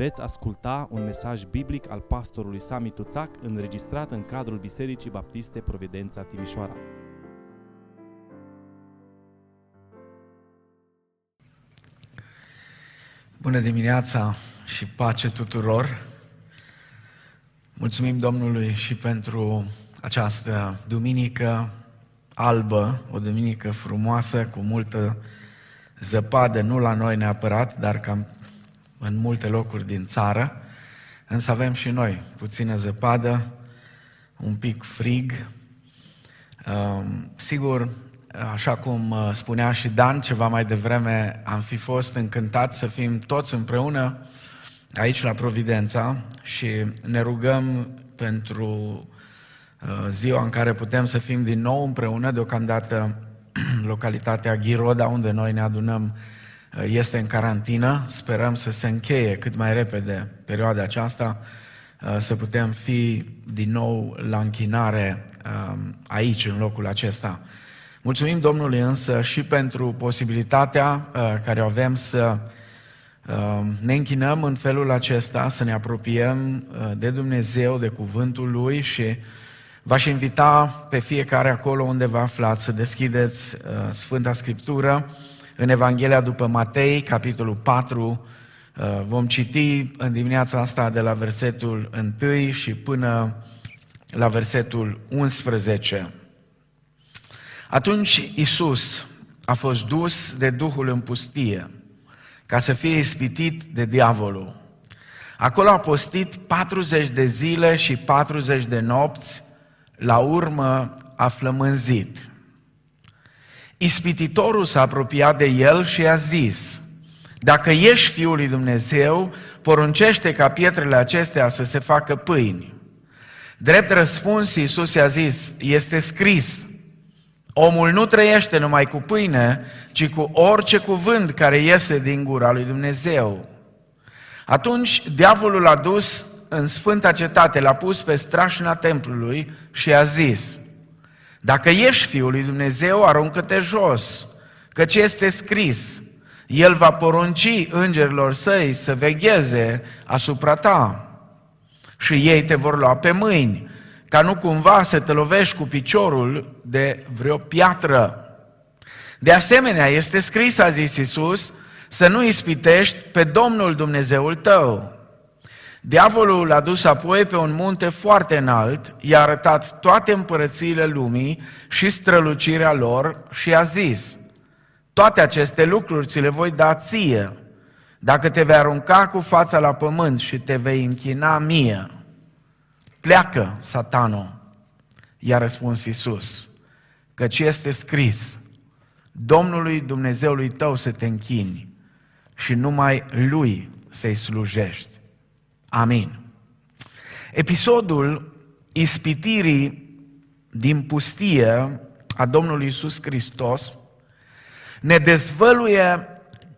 Veți asculta un mesaj biblic al pastorului Sami Tuțac înregistrat în cadrul Bisericii Baptiste Providența Timișoara. Bună dimineața și pace tuturor! Mulțumim Domnului și pentru această duminică albă, o duminică frumoasă, cu multă zăpadă, nu la noi neapărat, dar cam în multe locuri din țară, însă avem și noi puțină zăpadă, un pic frig. Sigur, așa cum uh, spunea și Dan ceva mai devreme, am fi fost încântați să fim toți împreună aici la Providența și ne rugăm pentru uh, ziua în care putem să fim din nou împreună, deocamdată localitatea Ghiroda, unde noi ne adunăm, uh, este în carantină. Sperăm să se încheie cât mai repede perioada aceasta, să putem fi din nou la închinare aici, în locul acesta. Mulțumim Domnului însă și pentru posibilitatea uh, care o avem să uh, ne închinăm în felul acesta, să ne apropiem uh, de Dumnezeu, de cuvântul Lui și v-aș invita pe fiecare acolo unde vă aflați să deschideți Sfânta Scriptură în Evanghelia după Matei, capitolul 4. Vom citi în dimineața asta de la versetul 1 și până la versetul 11. Atunci Isus a fost dus de Duhul în pustie ca să fie ispitit de diavolul. Acolo a postit 40 de zile și 40 de nopți, la urmă a flămânzit. Ispititorul s-a apropiat de el și a zis, dacă ești Fiul lui Dumnezeu, poruncește ca pietrele acestea să se facă pâini. Drept răspuns, Iisus i-a zis, este scris, Omul nu trăiește numai cu pâine, ci cu orice cuvânt care iese din gura lui Dumnezeu. Atunci diavolul a dus în sfânta cetate, l-a pus pe strașina templului și a zis, dacă ești Fiul lui Dumnezeu, aruncă-te jos, căci este scris, El va porunci îngerilor săi să vegheze asupra ta și ei te vor lua pe mâini ca nu cumva să te lovești cu piciorul de vreo piatră. De asemenea, este scris, a zis Isus, să nu ispitești pe Domnul Dumnezeul tău. Diavolul l-a dus apoi pe un munte foarte înalt, i-a arătat toate împărățiile lumii și strălucirea lor și a zis, toate aceste lucruri ți le voi da ție, dacă te vei arunca cu fața la pământ și te vei închina mie. Pleacă, satano, i-a răspuns Iisus, căci este scris, Domnului Dumnezeului tău să te închini și numai Lui să-i slujești. Amin. Episodul ispitirii din pustie a Domnului Iisus Hristos ne dezvăluie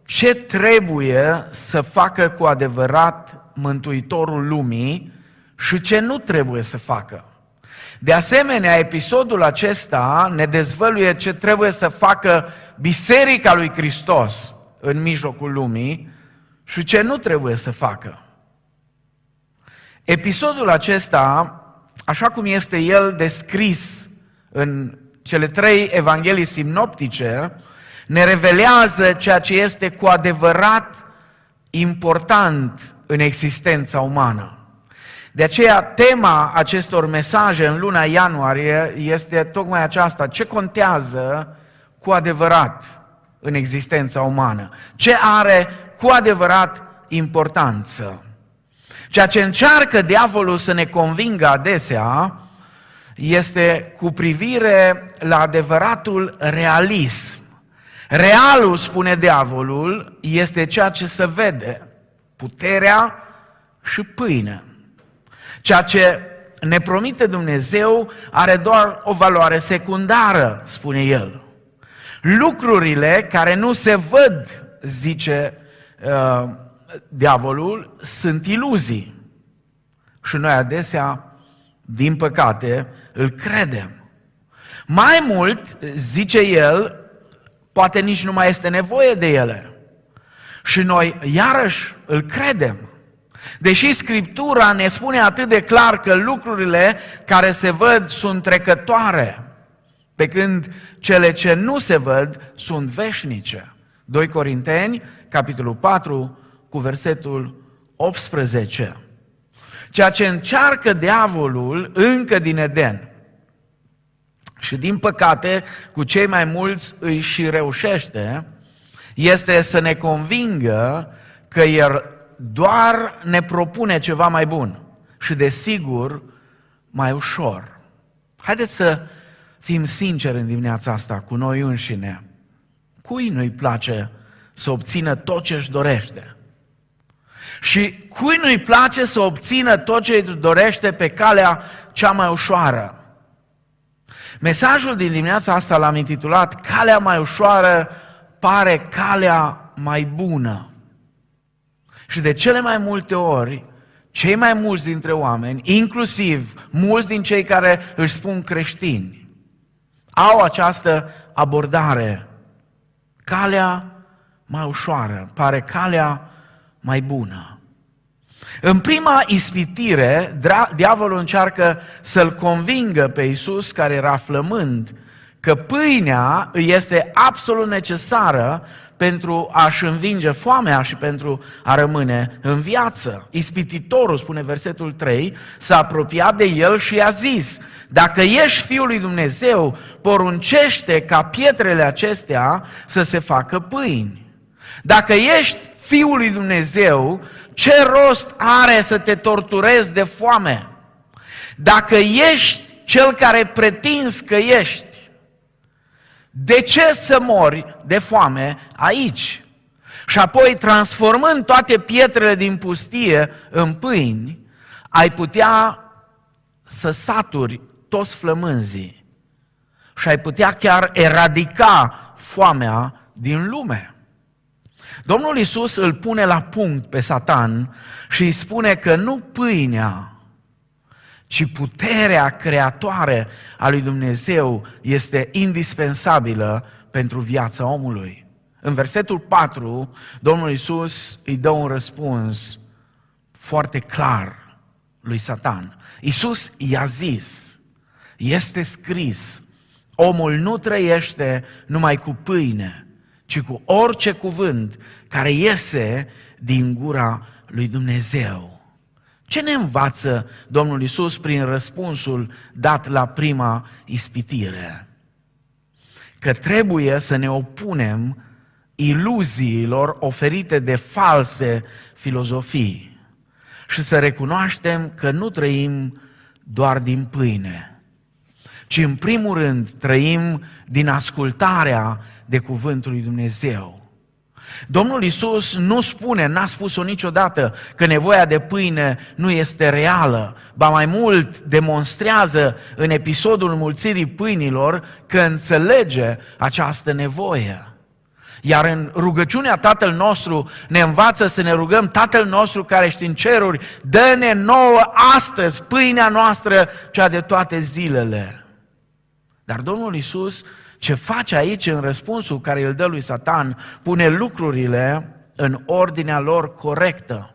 ce trebuie să facă cu adevărat Mântuitorul lumii și ce nu trebuie să facă. De asemenea, episodul acesta ne dezvăluie ce trebuie să facă Biserica lui Hristos în mijlocul lumii și ce nu trebuie să facă. Episodul acesta, așa cum este el descris în cele trei evanghelii sinoptice, ne revelează ceea ce este cu adevărat important în existența umană. De aceea, tema acestor mesaje în luna ianuarie este tocmai aceasta. Ce contează cu adevărat în existența umană? Ce are cu adevărat importanță? Ceea ce încearcă diavolul să ne convingă adesea este cu privire la adevăratul realism. Realul, spune diavolul, este ceea ce se vede, puterea și pâine. Ceea ce ne promite Dumnezeu are doar o valoare secundară, spune el. Lucrurile care nu se văd, zice uh, diavolul, sunt iluzii. Și noi adesea, din păcate, îl credem. Mai mult, zice el, poate nici nu mai este nevoie de ele. Și noi, iarăși, îl credem. Deși Scriptura ne spune atât de clar că lucrurile care se văd sunt trecătoare, pe când cele ce nu se văd sunt veșnice. 2 Corinteni, capitolul 4, cu versetul 18. Ceea ce încearcă diavolul încă din Eden. Și din păcate, cu cei mai mulți îi și reușește, este să ne convingă că el doar ne propune ceva mai bun și, desigur, mai ușor. Haideți să fim sinceri în dimineața asta cu noi înșine. Cui nu-i place să obțină tot ce își dorește? Și cui nu-i place să obțină tot ce îi dorește pe calea cea mai ușoară? Mesajul din dimineața asta l-am intitulat Calea mai ușoară pare calea mai bună. Și de cele mai multe ori, cei mai mulți dintre oameni, inclusiv mulți din cei care își spun creștini, au această abordare. Calea mai ușoară, pare calea mai bună. În prima ispitire, diavolul încearcă să-l convingă pe Iisus, care era flămând, că pâinea îi este absolut necesară pentru a-și învinge foamea și pentru a rămâne în viață. Ispititorul, spune versetul 3, s-a apropiat de el și i-a zis, dacă ești Fiul lui Dumnezeu, poruncește ca pietrele acestea să se facă pâini. Dacă ești Fiul lui Dumnezeu, ce rost are să te torturezi de foame? Dacă ești cel care pretinzi că ești, de ce să mori de foame aici? Și apoi, transformând toate pietrele din pustie în pâini, ai putea să saturi toți flămânzii și ai putea chiar eradica foamea din lume. Domnul Isus îl pune la punct pe Satan și îi spune că nu pâinea, ci puterea creatoare a lui Dumnezeu este indispensabilă pentru viața omului. În versetul 4, Domnul Isus îi dă un răspuns foarte clar lui Satan. Isus i-a zis, este scris, omul nu trăiește numai cu pâine, ci cu orice cuvânt care iese din gura lui Dumnezeu. Ce ne învață Domnul Isus prin răspunsul dat la prima ispitire? Că trebuie să ne opunem iluziilor oferite de false filozofii și să recunoaștem că nu trăim doar din pâine, ci în primul rând trăim din ascultarea de cuvântul lui Dumnezeu. Domnul Isus nu spune, n-a spus-o niciodată, că nevoia de pâine nu este reală, ba mai mult demonstrează în episodul mulțirii pâinilor că înțelege această nevoie. Iar în rugăciunea Tatăl nostru ne învață să ne rugăm Tatăl nostru care ești în ceruri, dă-ne nouă astăzi pâinea noastră, cea de toate zilele. Dar Domnul Isus ce face aici în răspunsul care îl dă lui Satan, pune lucrurile în ordinea lor corectă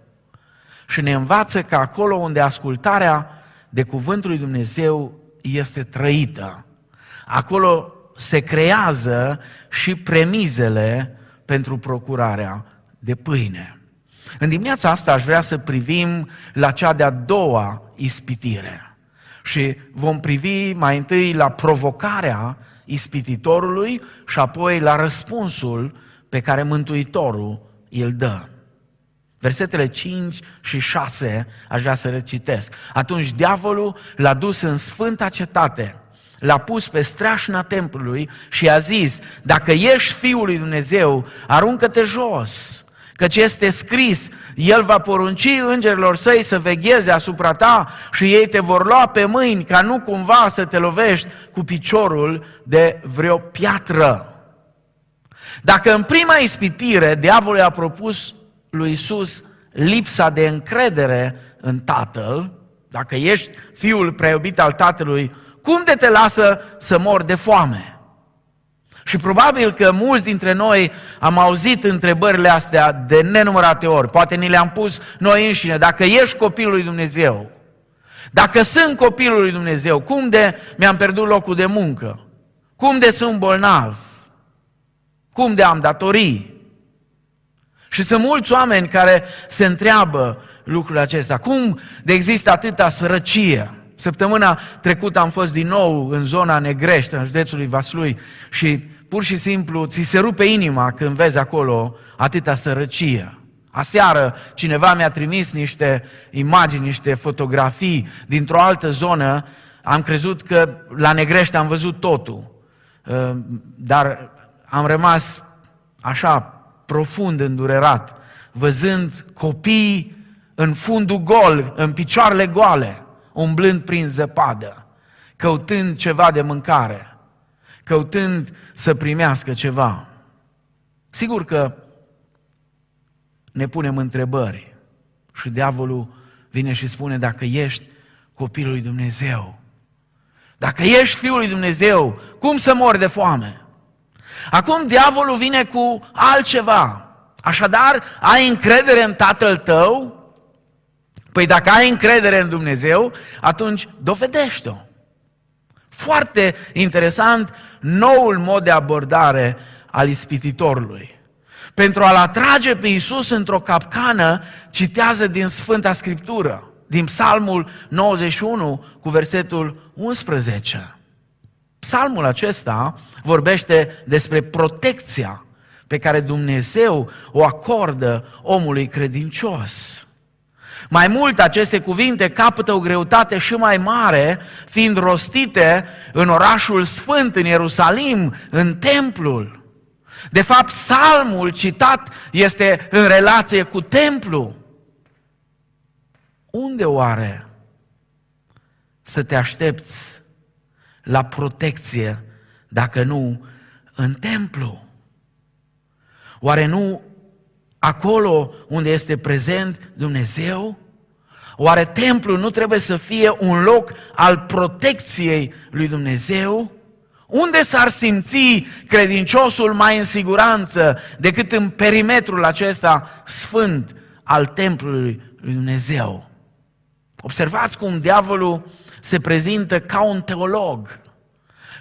și ne învață că acolo unde ascultarea de cuvântul lui Dumnezeu este trăită, acolo se creează și premizele pentru procurarea de pâine. În dimineața asta aș vrea să privim la cea de-a doua ispitire și vom privi mai întâi la provocarea ispititorului și apoi la răspunsul pe care Mântuitorul îl dă. Versetele 5 și 6 aș vrea să le citesc. Atunci diavolul l-a dus în sfânta cetate, l-a pus pe streașna templului și a zis, dacă ești Fiul lui Dumnezeu, aruncă-te jos, Căci este scris, El va porunci îngerilor săi să vegheze asupra ta și ei te vor lua pe mâini ca nu cumva să te lovești cu piciorul de vreo piatră. Dacă în prima ispitire diavolul a propus lui Isus lipsa de încredere în Tatăl, dacă ești fiul preiubit al Tatălui, cum de te lasă să mor de foame? Și probabil că mulți dintre noi am auzit întrebările astea de nenumărate ori. Poate ni le-am pus noi înșine. Dacă ești copilul lui Dumnezeu, dacă sunt copilul lui Dumnezeu, cum de mi-am pierdut locul de muncă? Cum de sunt bolnav? Cum de am datorii? Și sunt mulți oameni care se întreabă lucrul acesta. Cum de există atâta sărăcie? Săptămâna trecută am fost din nou în zona Negrești, în județul Vaslui și pur și simplu ți se rupe inima când vezi acolo atâta sărăcie. Aseară cineva mi-a trimis niște imagini, niște fotografii dintr-o altă zonă. Am crezut că la Negrești am văzut totul. Uh, dar am rămas așa profund îndurerat, văzând copii în fundul gol, în picioarele goale, umblând prin zăpadă, căutând ceva de mâncare, căutând să primească ceva. Sigur că ne punem întrebări și diavolul vine și spune dacă ești copilul lui Dumnezeu, dacă ești fiul lui Dumnezeu, cum să mori de foame? Acum diavolul vine cu altceva. Așadar, ai încredere în tatăl tău? Păi dacă ai încredere în Dumnezeu, atunci dovedește-o. Foarte interesant noul mod de abordare al ispititorului. Pentru a-l atrage pe Iisus într-o capcană, citează din Sfânta Scriptură, din Psalmul 91 cu versetul 11. Psalmul acesta vorbește despre protecția pe care Dumnezeu o acordă omului credincios. Mai mult, aceste cuvinte capătă o greutate și mai mare, fiind rostite în orașul sfânt, în Ierusalim, în templul. De fapt, psalmul citat este în relație cu templu. Unde oare să te aștepți la protecție dacă nu în templu? Oare nu acolo unde este prezent Dumnezeu? Oare templul nu trebuie să fie un loc al protecției lui Dumnezeu? Unde s-ar simți credinciosul mai în siguranță decât în perimetrul acesta sfânt al templului lui Dumnezeu? Observați cum diavolul se prezintă ca un teolog,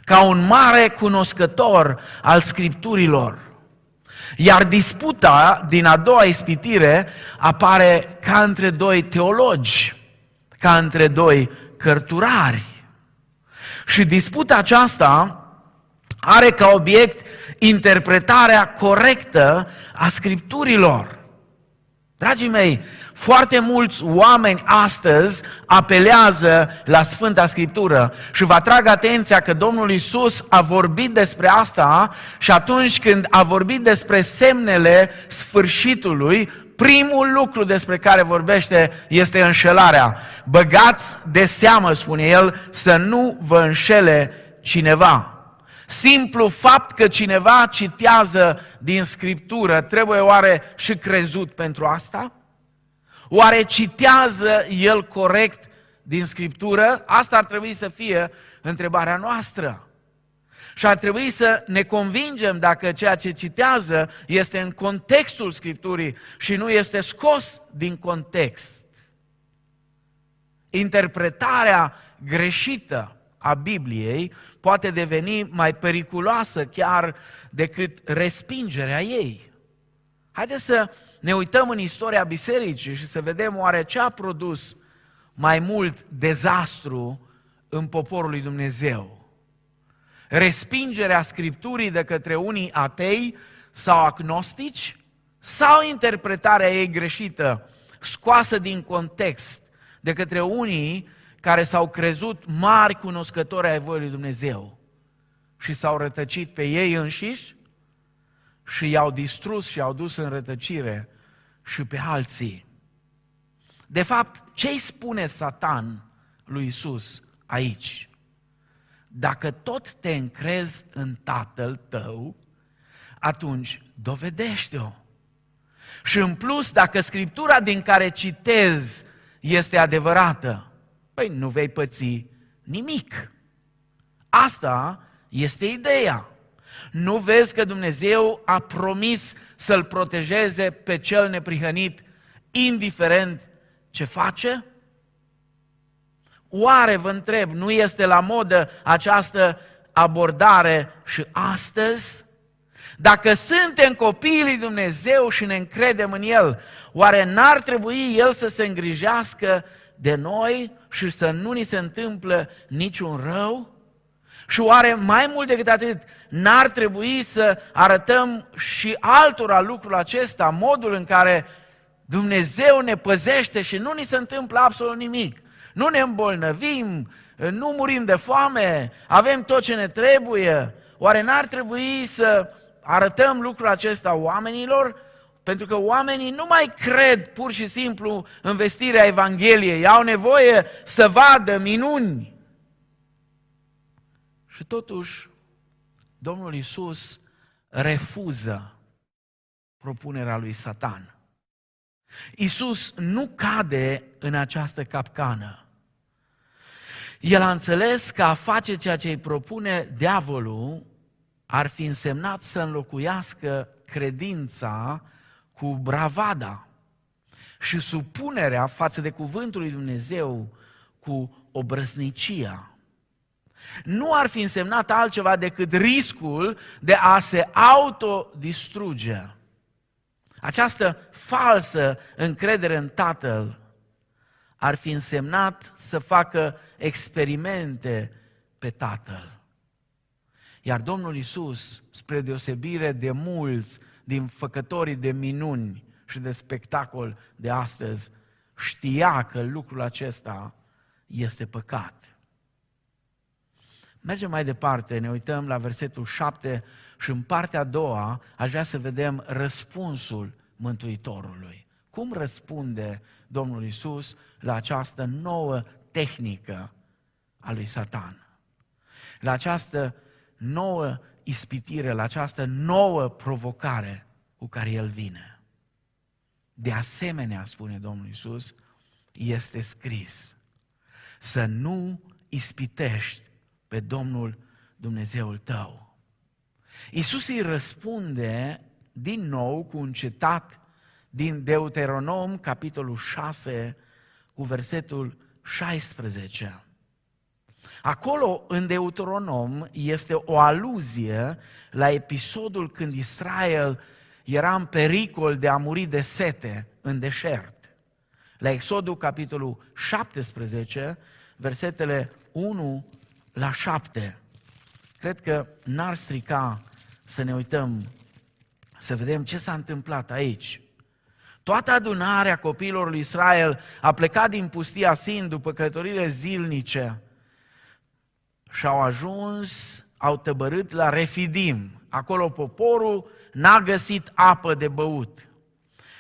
ca un mare cunoscător al scripturilor. Iar disputa din a doua ispitire apare ca între doi teologi, ca între doi cărturari. Și disputa aceasta are ca obiect interpretarea corectă a scripturilor. Dragii mei, foarte mulți oameni astăzi apelează la Sfânta Scriptură și vă atrag atenția că Domnul Isus a vorbit despre asta și atunci când a vorbit despre semnele sfârșitului, primul lucru despre care vorbește este înșelarea. Băgați de seamă, spune el, să nu vă înșele cineva. Simplu fapt că cineva citează din Scriptură, trebuie oare și crezut pentru asta? Oare citează el corect din Scriptură? Asta ar trebui să fie întrebarea noastră. Și ar trebui să ne convingem dacă ceea ce citează este în contextul Scripturii și nu este scos din context. Interpretarea greșită a Bibliei poate deveni mai periculoasă chiar decât respingerea ei. Haideți să ne uităm în istoria bisericii și să vedem oare ce a produs mai mult dezastru în poporul lui Dumnezeu. Respingerea Scripturii de către unii atei sau agnostici sau interpretarea ei greșită, scoasă din context de către unii care s-au crezut mari cunoscători ai voii lui Dumnezeu și s-au rătăcit pe ei înșiși și i-au distrus și i-au dus în rătăcire și pe alții. De fapt, ce îi spune Satan lui Isus aici? Dacă tot te încrezi în tatăl tău, atunci dovedește-o. Și în plus, dacă scriptura din care citezi este adevărată, păi nu vei păți nimic. Asta este ideea. Nu vezi că Dumnezeu a promis să-l protejeze pe cel neprihănit, indiferent ce face? Oare, vă întreb, nu este la modă această abordare și astăzi? Dacă suntem copiii lui Dumnezeu și ne încredem în El, oare n-ar trebui El să se îngrijească de noi și să nu ni se întâmplă niciun rău? Și oare mai mult decât atât, n-ar trebui să arătăm și altora lucrul acesta, modul în care Dumnezeu ne păzește și nu ni se întâmplă absolut nimic. Nu ne îmbolnăvim, nu murim de foame, avem tot ce ne trebuie. Oare n-ar trebui să arătăm lucrul acesta oamenilor? Pentru că oamenii nu mai cred pur și simplu în vestirea Evangheliei, au nevoie să vadă minuni. Și totuși, Domnul Isus refuză propunerea lui Satan. Isus nu cade în această capcană. El a înțeles că a face ceea ce îi propune diavolul ar fi însemnat să înlocuiască credința cu bravada și supunerea față de cuvântul lui Dumnezeu cu obrăznicia. Nu ar fi însemnat altceva decât riscul de a se autodistruge. Această falsă încredere în Tatăl ar fi însemnat să facă experimente pe Tatăl. Iar Domnul Isus, spre deosebire de mulți din făcătorii de minuni și de spectacol de astăzi, știa că lucrul acesta este păcat. Mergem mai departe, ne uităm la versetul 7 și în partea a doua aș vrea să vedem răspunsul Mântuitorului. Cum răspunde Domnul Isus la această nouă tehnică a lui Satan? La această nouă ispitire, la această nouă provocare cu care el vine. De asemenea, spune Domnul Isus, este scris să nu ispitești pe Domnul Dumnezeul tău. Isus îi răspunde din nou cu un citat din Deuteronom, capitolul 6, cu versetul 16. Acolo, în Deuteronom, este o aluzie la episodul când Israel era în pericol de a muri de sete în deșert. La Exodul, capitolul 17, versetele 1 la 7. Cred că n-ar strica să ne uităm, să vedem ce s-a întâmplat aici. Toată adunarea copiilor lui Israel a plecat din pustia Sin după călătorile zilnice și au ajuns, au tăbărât la Refidim. Acolo poporul n-a găsit apă de băut.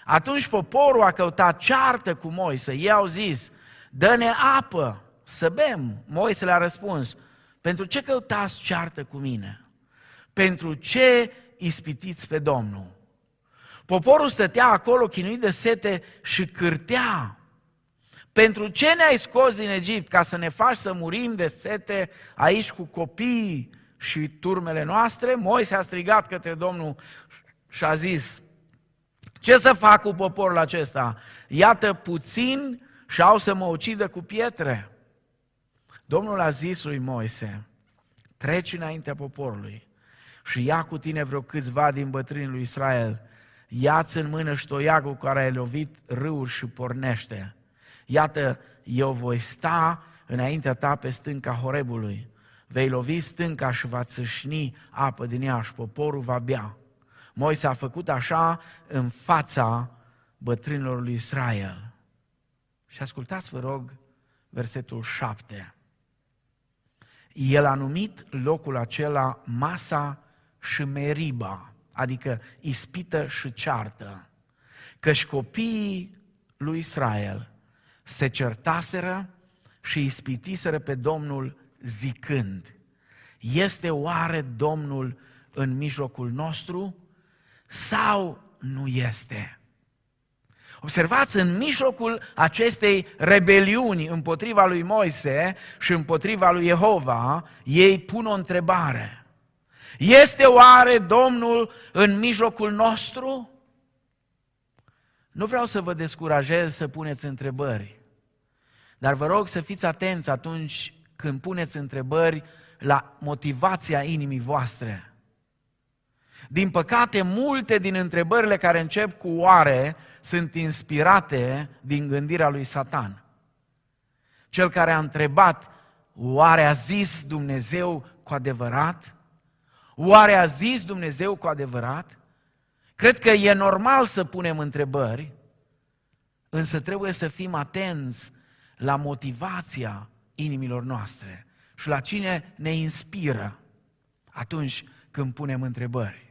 Atunci poporul a căutat ceartă cu Moise. Ei au zis, dă-ne apă să bem. Moise le-a răspuns, pentru ce căutați ceartă cu mine? Pentru ce ispitiți pe Domnul? Poporul stătea acolo chinuit de sete și cârtea. Pentru ce ne-ai scos din Egipt? Ca să ne faci să murim de sete aici cu copiii și turmele noastre? Moise a strigat către Domnul și a zis, ce să fac cu poporul acesta? Iată puțin și au să mă ucidă cu pietre. Domnul a zis lui Moise, treci înaintea poporului și ia cu tine vreo câțiva din bătrânii lui Israel, ia-ți în mână ștoiagul care ai lovit râuri și pornește. Iată, eu voi sta înaintea ta pe stânca Horebului. Vei lovi stânca și va țâșni apă din ea și poporul va bea. Moise a făcut așa în fața bătrânilor lui Israel. Și ascultați, vă rog, versetul 7. El a numit locul acela Masa și Meriba, adică ispită și ceartă, căci copiii lui Israel se certaseră și ispitiseră pe Domnul zicând, este oare Domnul în mijlocul nostru sau nu este? Observați, în mijlocul acestei rebeliuni împotriva lui Moise și împotriva lui Jehova, ei pun o întrebare. Este oare Domnul în mijlocul nostru? Nu vreau să vă descurajez să puneți întrebări, dar vă rog să fiți atenți atunci când puneți întrebări la motivația inimii voastre. Din păcate, multe din întrebările care încep cu oare sunt inspirate din gândirea lui Satan. Cel care a întrebat, oare a zis Dumnezeu cu adevărat? Oare a zis Dumnezeu cu adevărat? Cred că e normal să punem întrebări, însă trebuie să fim atenți la motivația inimilor noastre și la cine ne inspiră atunci când punem întrebări.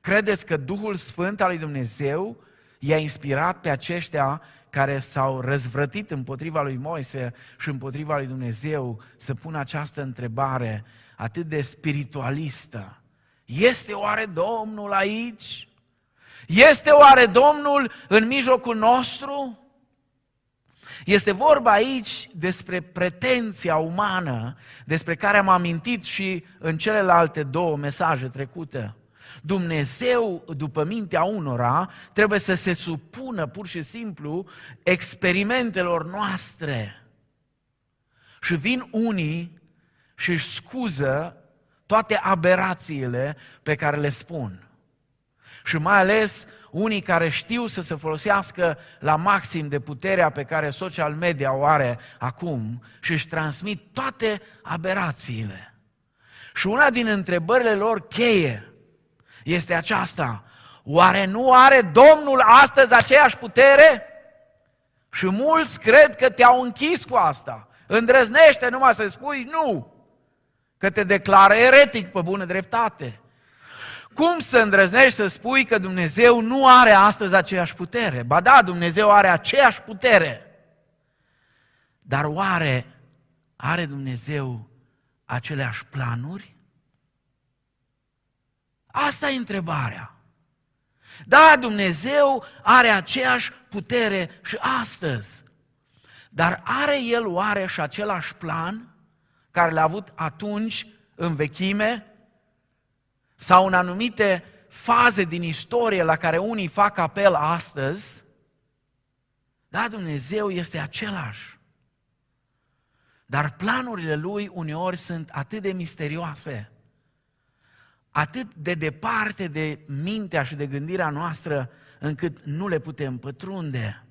Credeți că Duhul Sfânt al lui Dumnezeu i-a inspirat pe aceștia care s-au răzvrătit împotriva lui Moise și împotriva lui Dumnezeu să pună această întrebare atât de spiritualistă. Este oare Domnul aici? Este oare Domnul în mijlocul nostru? Este vorba aici despre pretenția umană, despre care am amintit și în celelalte două mesaje trecute. Dumnezeu, după mintea unora, trebuie să se supună pur și simplu experimentelor noastre. Și vin unii și își scuză toate aberațiile pe care le spun. Și mai ales unii care știu să se folosească la maxim de puterea pe care social media o are acum și își transmit toate aberațiile. Și una din întrebările lor cheie este aceasta. Oare nu are Domnul astăzi aceeași putere? Și mulți cred că te-au închis cu asta. Îndrăznește numai să spui nu, că te declară eretic pe bună dreptate. Cum să îndrăznești să spui că Dumnezeu nu are astăzi aceeași putere? Ba da, Dumnezeu are aceeași putere. Dar oare are Dumnezeu aceleași planuri? Asta e întrebarea. Da, Dumnezeu are aceeași putere și astăzi. Dar are El oare și același plan care l-a avut atunci în vechime sau în anumite faze din istorie la care unii fac apel astăzi? Da, Dumnezeu este același. Dar planurile Lui uneori sunt atât de misterioase atât de departe de mintea și de gândirea noastră, încât nu le putem pătrunde.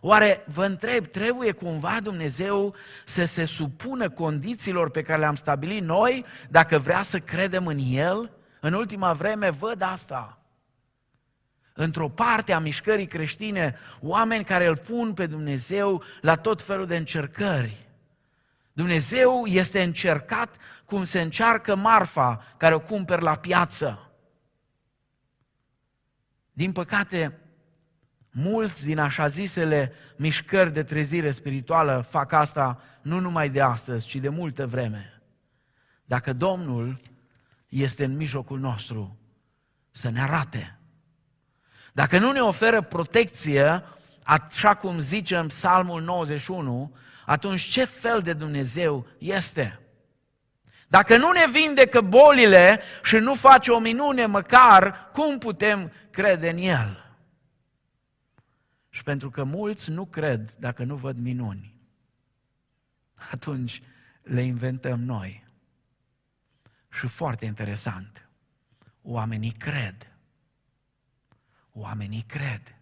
Oare, vă întreb, trebuie cumva Dumnezeu să se supună condițiilor pe care le-am stabilit noi, dacă vrea să credem în El? În ultima vreme văd asta. Într-o parte a mișcării creștine, oameni care îl pun pe Dumnezeu la tot felul de încercări. Dumnezeu este încercat cum se încearcă marfa care o cumperi la piață. Din păcate, mulți din așa zisele mișcări de trezire spirituală fac asta nu numai de astăzi, ci de multă vreme. Dacă Domnul este în mijlocul nostru, să ne arate. Dacă nu ne oferă protecție, așa cum zice în Psalmul 91, atunci ce fel de Dumnezeu este? Dacă nu ne vindecă bolile și nu face o minune măcar, cum putem crede în El? Și pentru că mulți nu cred dacă nu văd minuni, atunci le inventăm noi. Și foarte interesant, oamenii cred. Oamenii cred.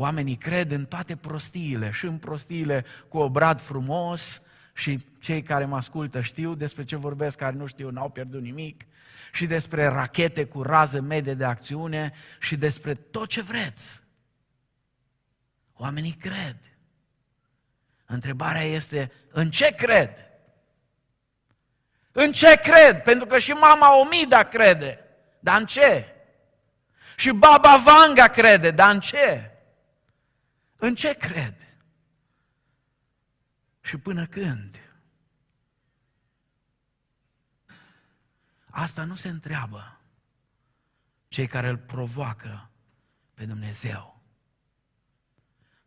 Oamenii cred în toate prostiile și în prostiile cu obrad frumos și cei care mă ascultă știu despre ce vorbesc, care nu știu, n-au pierdut nimic, și despre rachete cu rază medie de acțiune și despre tot ce vreți. Oamenii cred. Întrebarea este, în ce cred? În ce cred? Pentru că și mama Omida crede. Dar în ce? Și baba Vanga crede. Dar în ce? În ce cred? Și până când? Asta nu se întreabă cei care îl provoacă pe Dumnezeu.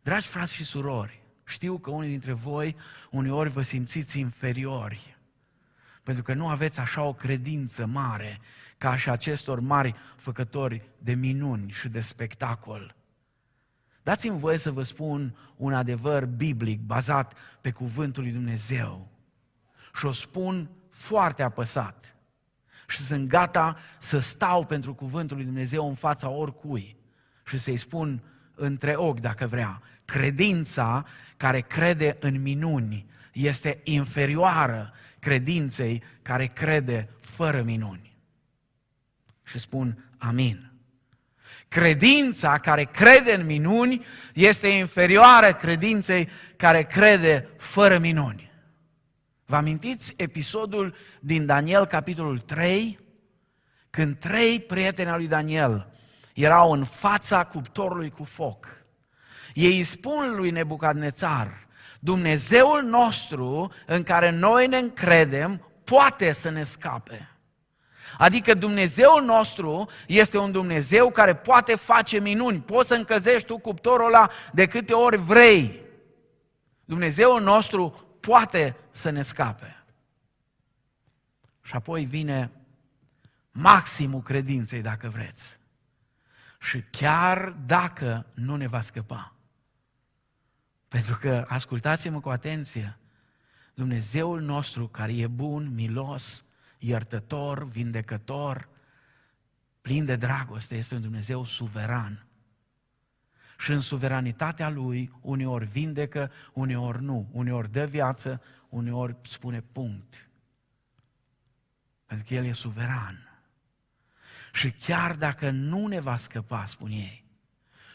Dragi frați și surori, știu că unii dintre voi uneori vă simțiți inferiori Pentru că nu aveți așa o credință mare ca și acestor mari făcători de minuni și de spectacol. Dați-mi voie să vă spun un adevăr biblic bazat pe cuvântul lui Dumnezeu. Și o spun foarte apăsat. Și sunt gata să stau pentru cuvântul lui Dumnezeu în fața oricui și să-i spun între ochi, dacă vrea, credința care crede în minuni este inferioară credinței care crede fără minuni. Și spun amin. Credința care crede în minuni este inferioară credinței care crede fără minuni. Vă amintiți episodul din Daniel, capitolul 3? Când trei prieteni al lui Daniel erau în fața cuptorului cu foc. Ei îi spun lui Nebucadnețar, Dumnezeul nostru în care noi ne încredem poate să ne scape. Adică Dumnezeul nostru este un Dumnezeu care poate face minuni. Poți să încălzești tu cuptorul ăla de câte ori vrei. Dumnezeul nostru poate să ne scape. Și apoi vine maximul credinței, dacă vreți. Și chiar dacă nu ne va scăpa. Pentru că, ascultați-mă cu atenție, Dumnezeul nostru care e bun, milos, iertător, vindecător, plin de dragoste, este un Dumnezeu suveran. Și în suveranitatea Lui, uneori vindecă, uneori nu, uneori dă viață, uneori spune punct. Pentru că El e suveran. Și chiar dacă nu ne va scăpa, spun ei,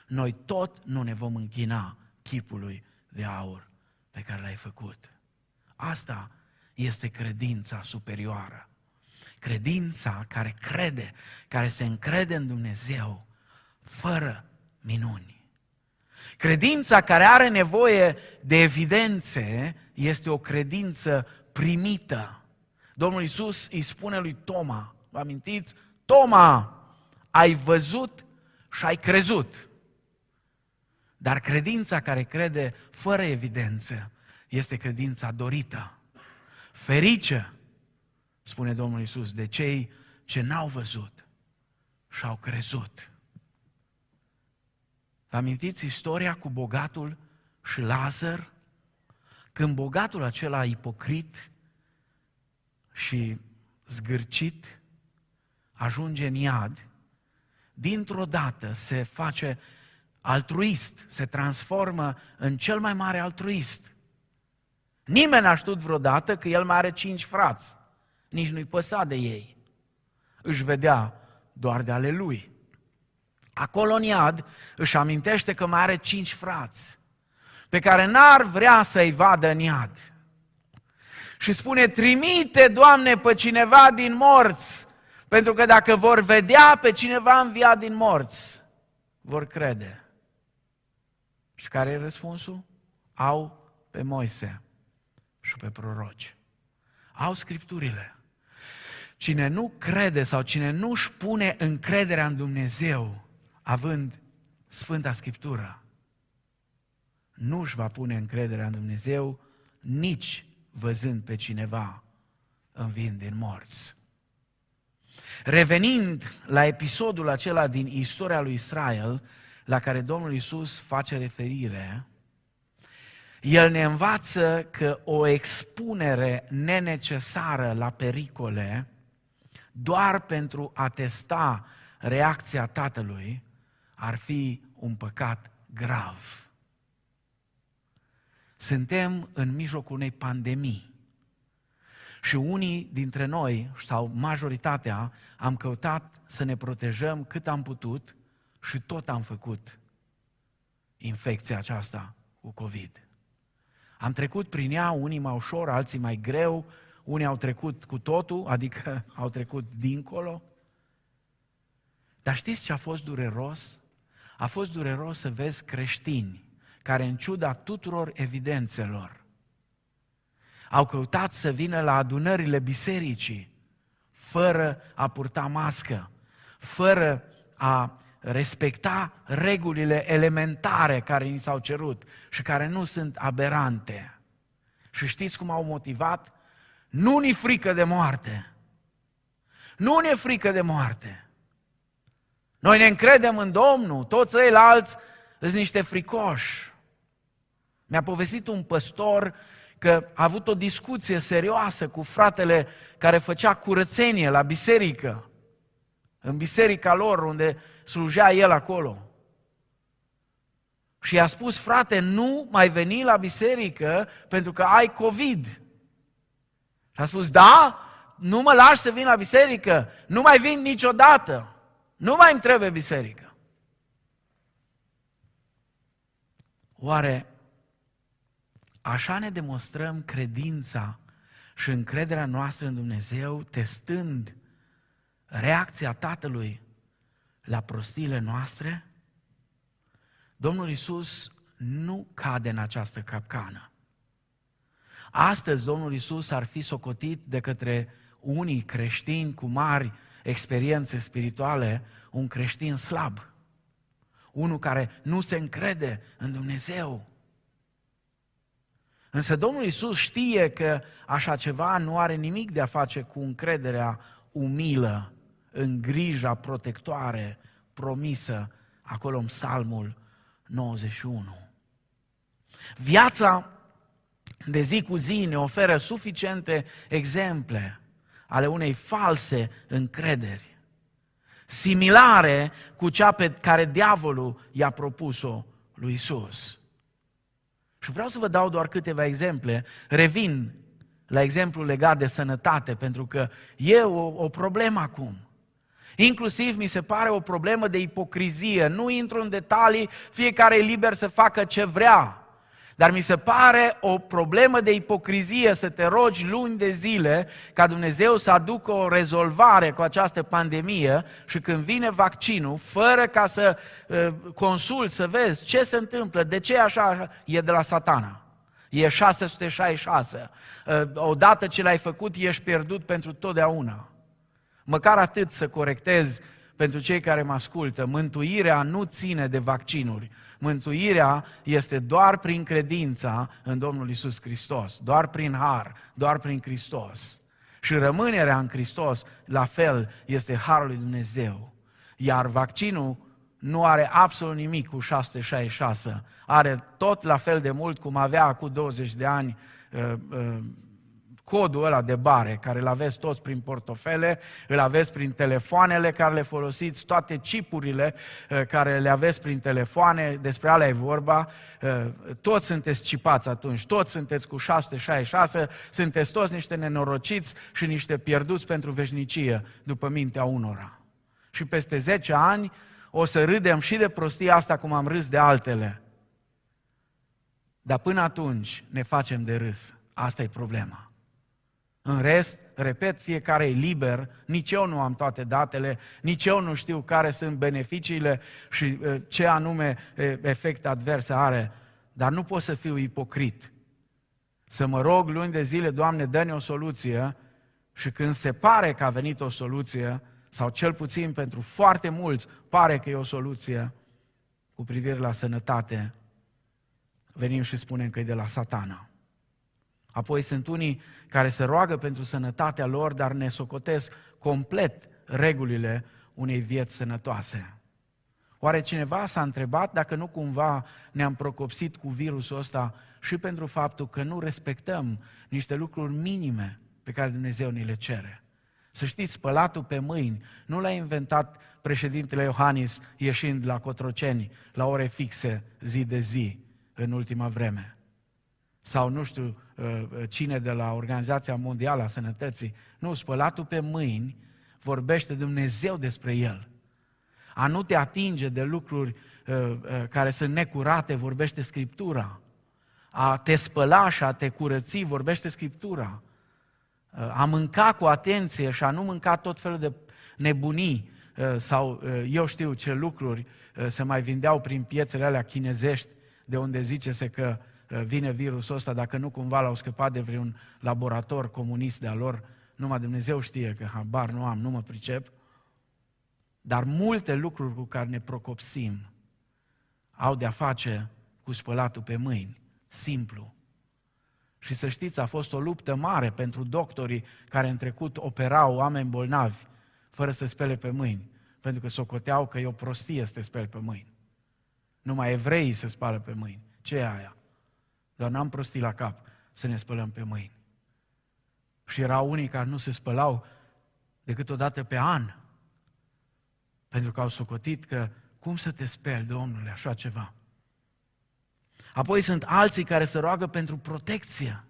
noi tot nu ne vom închina chipului de aur pe care l-ai făcut. Asta este credința superioară. Credința care crede, care se încrede în Dumnezeu, fără minuni. Credința care are nevoie de evidențe este o credință primită. Domnul Iisus îi spune lui Toma, vă amintiți? Toma, ai văzut și ai crezut. Dar credința care crede fără evidență este credința dorită. Ferice, spune Domnul Isus, de cei ce n-au văzut și au crezut. Vă amintiți istoria cu bogatul și Lazar? Când bogatul acela ipocrit și zgârcit ajunge în iad, dintr-o dată se face altruist, se transformă în cel mai mare altruist. Nimeni n-a știut vreodată că el mai are cinci frați. Nici nu-i păsa de ei. Își vedea doar de ale lui. Acolo în iad își amintește că mai are cinci frați pe care n-ar vrea să-i vadă în iad. Și spune, trimite, Doamne, pe cineva din morți, pentru că dacă vor vedea pe cineva înviat din morți, vor crede. Și care e răspunsul? Au pe Moise și pe proroci. Au scripturile. Cine nu crede sau cine nu își pune încrederea în Dumnezeu, având Sfânta Scriptură, nu își va pune încrederea în Dumnezeu nici văzând pe cineva învind din morți. Revenind la episodul acela din istoria lui Israel, la care Domnul Isus face referire, el ne învață că o expunere nenecesară la pericole, doar pentru a testa reacția tatălui, ar fi un păcat grav. Suntem în mijlocul unei pandemii. Și unii dintre noi, sau majoritatea, am căutat să ne protejăm cât am putut și tot am făcut infecția aceasta cu COVID. Am trecut prin ea, unii mai ușor, alții mai greu, unii au trecut cu totul, adică au trecut dincolo. Dar știți ce a fost dureros? A fost dureros să vezi creștini care, în ciuda tuturor evidențelor, au căutat să vină la adunările bisericii fără a purta mască, fără a respecta regulile elementare care ni s-au cerut și care nu sunt aberante. Și știți cum au motivat? Nu ni frică de moarte. Nu ne frică de moarte. Noi ne încredem în Domnul, toți ceilalți sunt niște fricoși. Mi-a povestit un păstor că a avut o discuție serioasă cu fratele care făcea curățenie la biserică, în biserica lor unde slujea el acolo. Și i-a spus, frate, nu mai veni la biserică pentru că ai COVID. Și a spus, da, nu mă lași să vin la biserică, nu mai vin niciodată, nu mai îmi trebuie biserică. Oare așa ne demonstrăm credința și încrederea noastră în Dumnezeu, testând reacția Tatălui la prostiile noastre? Domnul Isus nu cade în această capcană. Astăzi Domnul Isus ar fi socotit de către unii creștini cu mari experiențe spirituale un creștin slab. Unul care nu se încrede în Dumnezeu. Însă Domnul Isus știe că așa ceva nu are nimic de a face cu încrederea umilă în grija protectoare promisă acolo în Psalmul 91. Viața de zi cu zi ne oferă suficiente exemple ale unei false încrederi, similare cu cea pe care diavolul i-a propus-o lui Isus. Și vreau să vă dau doar câteva exemple. Revin la exemplu legat de sănătate, pentru că e o, o problemă acum. Inclusiv mi se pare o problemă de ipocrizie. Nu intru în detalii, fiecare e liber să facă ce vrea. Dar mi se pare o problemă de ipocrizie să te rogi luni de zile ca Dumnezeu să aducă o rezolvare cu această pandemie și când vine vaccinul, fără ca să uh, consulți, să vezi ce se întâmplă, de ce așa, e de la satana. E 666. Uh, odată ce l-ai făcut, ești pierdut pentru totdeauna. Măcar atât să corectez pentru cei care mă ascultă. Mântuirea nu ține de vaccinuri. Mântuirea este doar prin credința în Domnul Isus Hristos, doar prin har, doar prin Hristos. Și rămânerea în Hristos, la fel, este harul lui Dumnezeu. Iar vaccinul nu are absolut nimic cu 666. Are tot la fel de mult cum avea cu 20 de ani uh, uh, codul ăla de bare, care îl aveți toți prin portofele, îl aveți prin telefoanele care le folosiți, toate chipurile uh, care le aveți prin telefoane, despre alea e vorba, uh, toți sunteți cipați atunci, toți sunteți cu 666, sunteți toți niște nenorociți și niște pierduți pentru veșnicie, după mintea unora. Și peste 10 ani o să râdem și de prostia asta cum am râs de altele. Dar până atunci ne facem de râs. Asta e problema. În rest, repet, fiecare e liber, nici eu nu am toate datele, nici eu nu știu care sunt beneficiile și uh, ce anume efect adverse are, dar nu pot să fiu ipocrit. Să mă rog luni de zile, Doamne, dă-ne o soluție și când se pare că a venit o soluție, sau cel puțin pentru foarte mulți pare că e o soluție cu privire la sănătate, venim și spunem că e de la satana. Apoi sunt unii care se roagă pentru sănătatea lor, dar ne socotesc complet regulile unei vieți sănătoase. Oare cineva s-a întrebat dacă nu cumva ne-am procopsit cu virusul ăsta și pentru faptul că nu respectăm niște lucruri minime pe care Dumnezeu ni le cere? Să știți, spălatul pe mâini nu l-a inventat președintele Iohannis ieșind la Cotroceni la ore fixe zi de zi în ultima vreme sau nu știu uh, cine de la Organizația Mondială a Sănătății. Nu, spălatul pe mâini vorbește Dumnezeu despre el. A nu te atinge de lucruri uh, uh, care sunt necurate, vorbește Scriptura. A te spăla și a te curăți, vorbește Scriptura. A mânca cu atenție și a nu mânca tot felul de nebunii sau eu știu ce lucruri se mai vindeau prin piețele alea chinezești, de unde zice se că Uh, vine virusul ăsta, dacă nu cumva l-au scăpat de vreun laborator comunist de-a lor, numai Dumnezeu știe că habar nu am, nu mă pricep. Dar multe lucruri cu care ne procopsim au de-a face cu spălatul pe mâini, simplu. Și să știți, a fost o luptă mare pentru doctorii care în trecut operau oameni bolnavi fără să spele pe mâini, pentru că socoteau că e o prostie să te speli pe mâini. Numai evreii se spală pe mâini. Ce e aia? Dar n-am prostit la cap să ne spălăm pe mâini. Și erau unii care nu se spălau decât o dată pe an, pentru că au socotit că cum să te speli, Domnule, așa ceva. Apoi sunt alții care se roagă pentru protecție.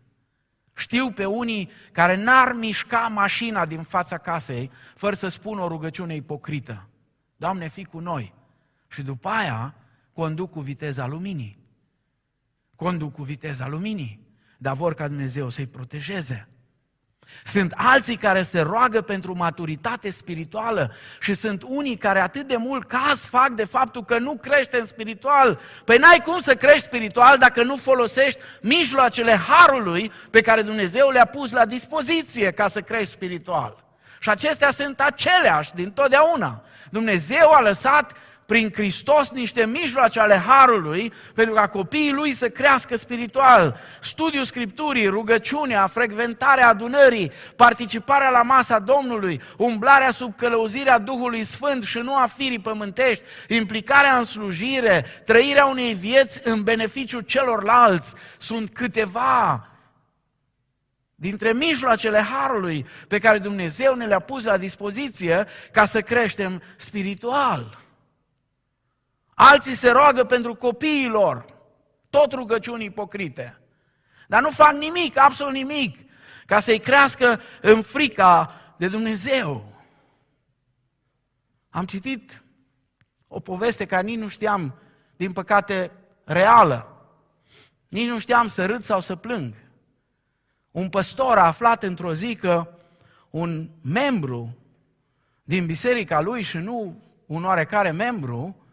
Știu pe unii care n-ar mișca mașina din fața casei fără să spună o rugăciune ipocrită. Doamne, fi cu noi. Și după aia conduc cu viteza luminii. Conduc cu viteza luminii. Dar vor ca Dumnezeu să-i protejeze. Sunt alții care se roagă pentru maturitate spirituală și sunt unii care atât de mult caz fac de faptul că nu crește în spiritual. Păi n-ai cum să crești spiritual dacă nu folosești mijloacele harului pe care Dumnezeu le-a pus la dispoziție ca să crești spiritual. Și acestea sunt aceleași din totdeauna. Dumnezeu a lăsat prin Hristos niște mijloace ale Harului pentru ca copiii lui să crească spiritual. Studiul Scripturii, rugăciunea, frecventarea adunării, participarea la masa Domnului, umblarea sub călăuzirea Duhului Sfânt și nu a firii pământești, implicarea în slujire, trăirea unei vieți în beneficiu celorlalți, sunt câteva dintre mijloacele Harului pe care Dumnezeu ne le-a pus la dispoziție ca să creștem spiritual. Alții se roagă pentru copiii lor, tot rugăciuni ipocrite. Dar nu fac nimic, absolut nimic, ca să-i crească în frica de Dumnezeu. Am citit o poveste care nici nu știam, din păcate, reală. Nici nu știam să râd sau să plâng. Un păstor a aflat într-o zi că un membru din biserica lui și nu un oarecare membru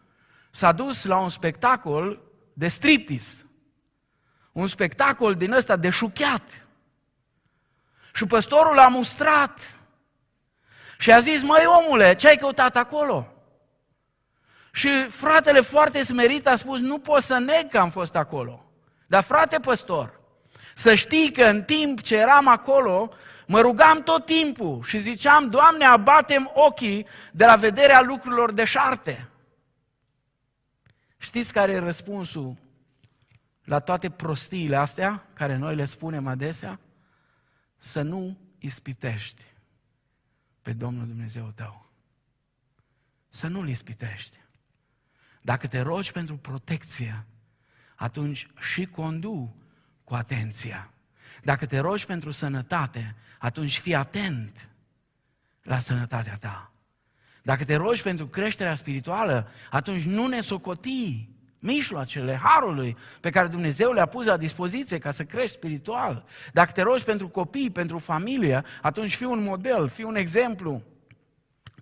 s-a dus la un spectacol de striptease. Un spectacol din ăsta de șuchiat. Și păstorul a mustrat. Și a zis, măi omule, ce ai căutat acolo? Și fratele foarte smerit a spus, nu pot să neg că am fost acolo. Dar frate păstor, să știi că în timp ce eram acolo, mă rugam tot timpul și ziceam, Doamne, abatem ochii de la vederea lucrurilor deșarte. Știți care e răspunsul la toate prostiile astea, care noi le spunem adesea? Să nu ispitești pe Domnul Dumnezeu tău. Să nu-L ispitești. Dacă te rogi pentru protecție, atunci și condu cu atenția. Dacă te rogi pentru sănătate, atunci fii atent la sănătatea ta. Dacă te rogi pentru creșterea spirituală, atunci nu ne socoti mijloacele harului pe care Dumnezeu le-a pus la dispoziție ca să crești spiritual. Dacă te rogi pentru copii, pentru familie, atunci fii un model, fii un exemplu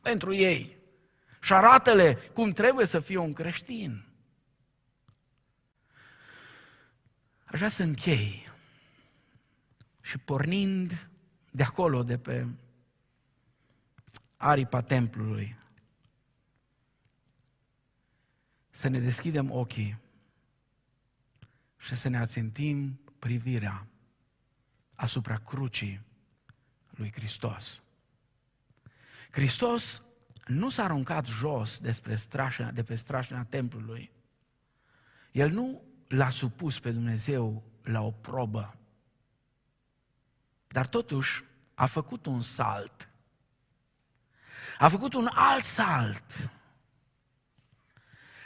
pentru ei. Și arată-le cum trebuie să fie un creștin. Aș vrea să închei și pornind de acolo, de pe aripa templului. Să ne deschidem ochii și să ne ațintim privirea asupra crucii lui Hristos. Hristos nu s-a aruncat jos despre strașina, de pe strașina templului. El nu l-a supus pe Dumnezeu la o probă, dar totuși a făcut un salt a făcut un alt salt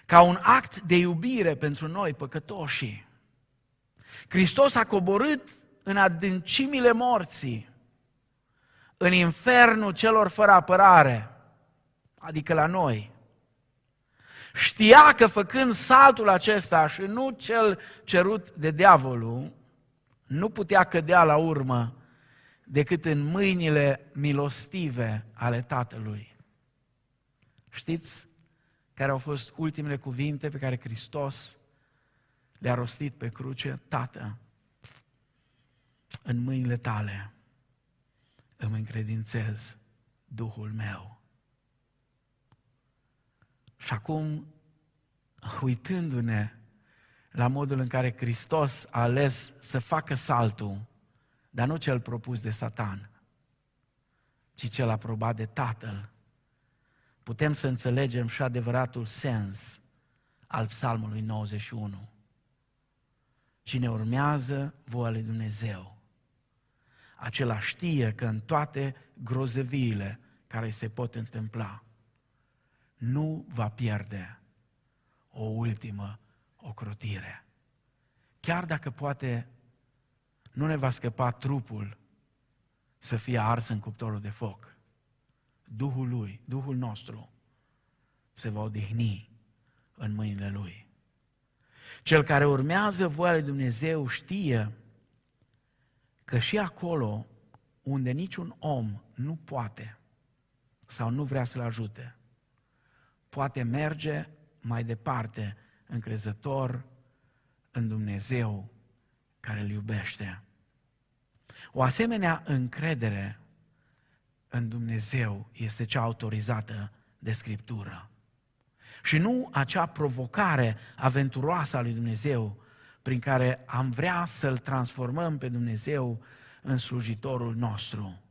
ca un act de iubire pentru noi, păcătoșii. Hristos a coborât în adâncimile morții, în infernul celor fără apărare, adică la noi. Știa că făcând saltul acesta și nu cel cerut de diavolul, nu putea cădea la urmă decât în mâinile milostive ale Tatălui. Știți care au fost ultimele cuvinte pe care Hristos le-a rostit pe cruce? Tată, în mâinile tale îmi încredințez Duhul meu. Și acum, uitându-ne la modul în care Hristos a ales să facă saltul, dar nu cel propus de Satan, ci cel aprobat de Tatăl, putem să înțelegem și adevăratul sens al Psalmului 91. Cine urmează voia lui Dumnezeu, acela știe că în toate grozeviile care se pot întâmpla, nu va pierde o ultimă ocrotire. Chiar dacă poate nu ne va scăpa trupul să fie ars în cuptorul de foc, Duhul Lui, Duhul nostru, se va odihni în mâinile Lui. Cel care urmează voia lui Dumnezeu știe că și acolo unde niciun om nu poate sau nu vrea să-l ajute, poate merge mai departe încrezător în Dumnezeu care îl iubește. O asemenea încredere în Dumnezeu este cea autorizată de Scriptură. Și nu acea provocare aventuroasă a lui Dumnezeu prin care am vrea să-L transformăm pe Dumnezeu în slujitorul nostru.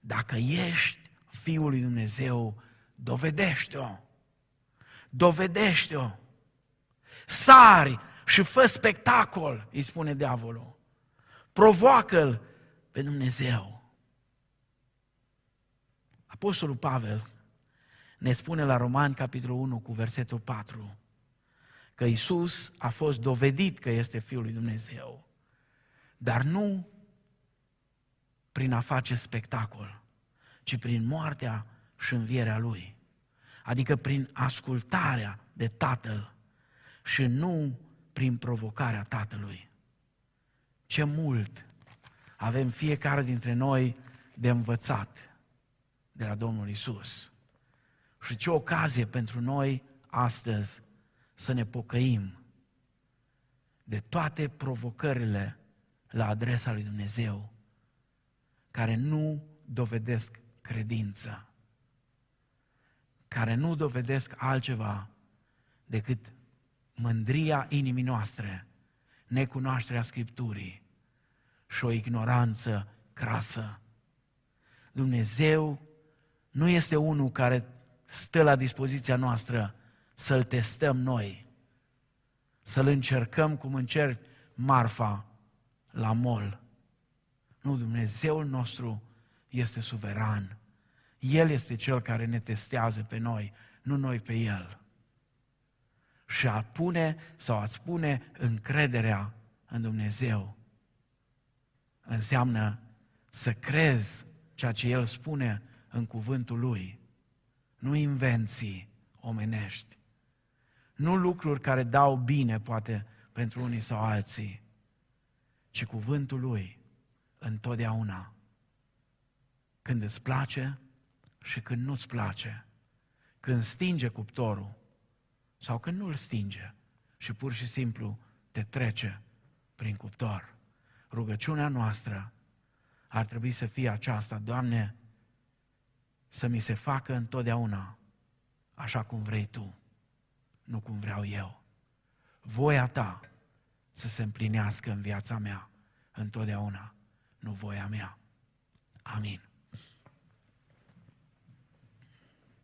Dacă ești Fiul lui Dumnezeu, dovedește-o. Dovedește-o. Sari și fă spectacol, îi spune diavolul. Provoacă-l pe Dumnezeu. Apostolul Pavel ne spune la Roman, capitolul 1, cu versetul 4, că Isus a fost dovedit că este Fiul lui Dumnezeu, dar nu prin a face spectacol, ci prin moartea și învierea Lui. Adică prin ascultarea de Tatăl și nu prin provocarea Tatălui. Ce mult avem fiecare dintre noi de învățat de la Domnul Isus. Și ce ocazie pentru noi astăzi să ne pocăim de toate provocările la adresa lui Dumnezeu care nu dovedesc credință, care nu dovedesc altceva decât mândria inimii noastre, necunoașterea Scripturii și o ignoranță crasă. Dumnezeu nu este unul care stă la dispoziția noastră să-L testăm noi, să-L încercăm cum încerc marfa la mol. Nu, Dumnezeul nostru este suveran. El este Cel care ne testează pe noi, nu noi pe El. Și a pune sau a-ți pune încrederea în Dumnezeu înseamnă să crezi ceea ce El spune în cuvântul Lui. Nu invenții omenești. Nu lucruri care dau bine, poate, pentru unii sau alții, ci cuvântul Lui întotdeauna. Când îți place și când nu-ți place. Când stinge cuptorul sau când nu-l stinge și pur și simplu te trece prin cuptor. Rugăciunea noastră ar trebui să fie aceasta, Doamne, să mi se facă întotdeauna așa cum vrei Tu, nu cum vreau eu. Voia Ta să se împlinească în viața mea întotdeauna, nu voia mea. Amin.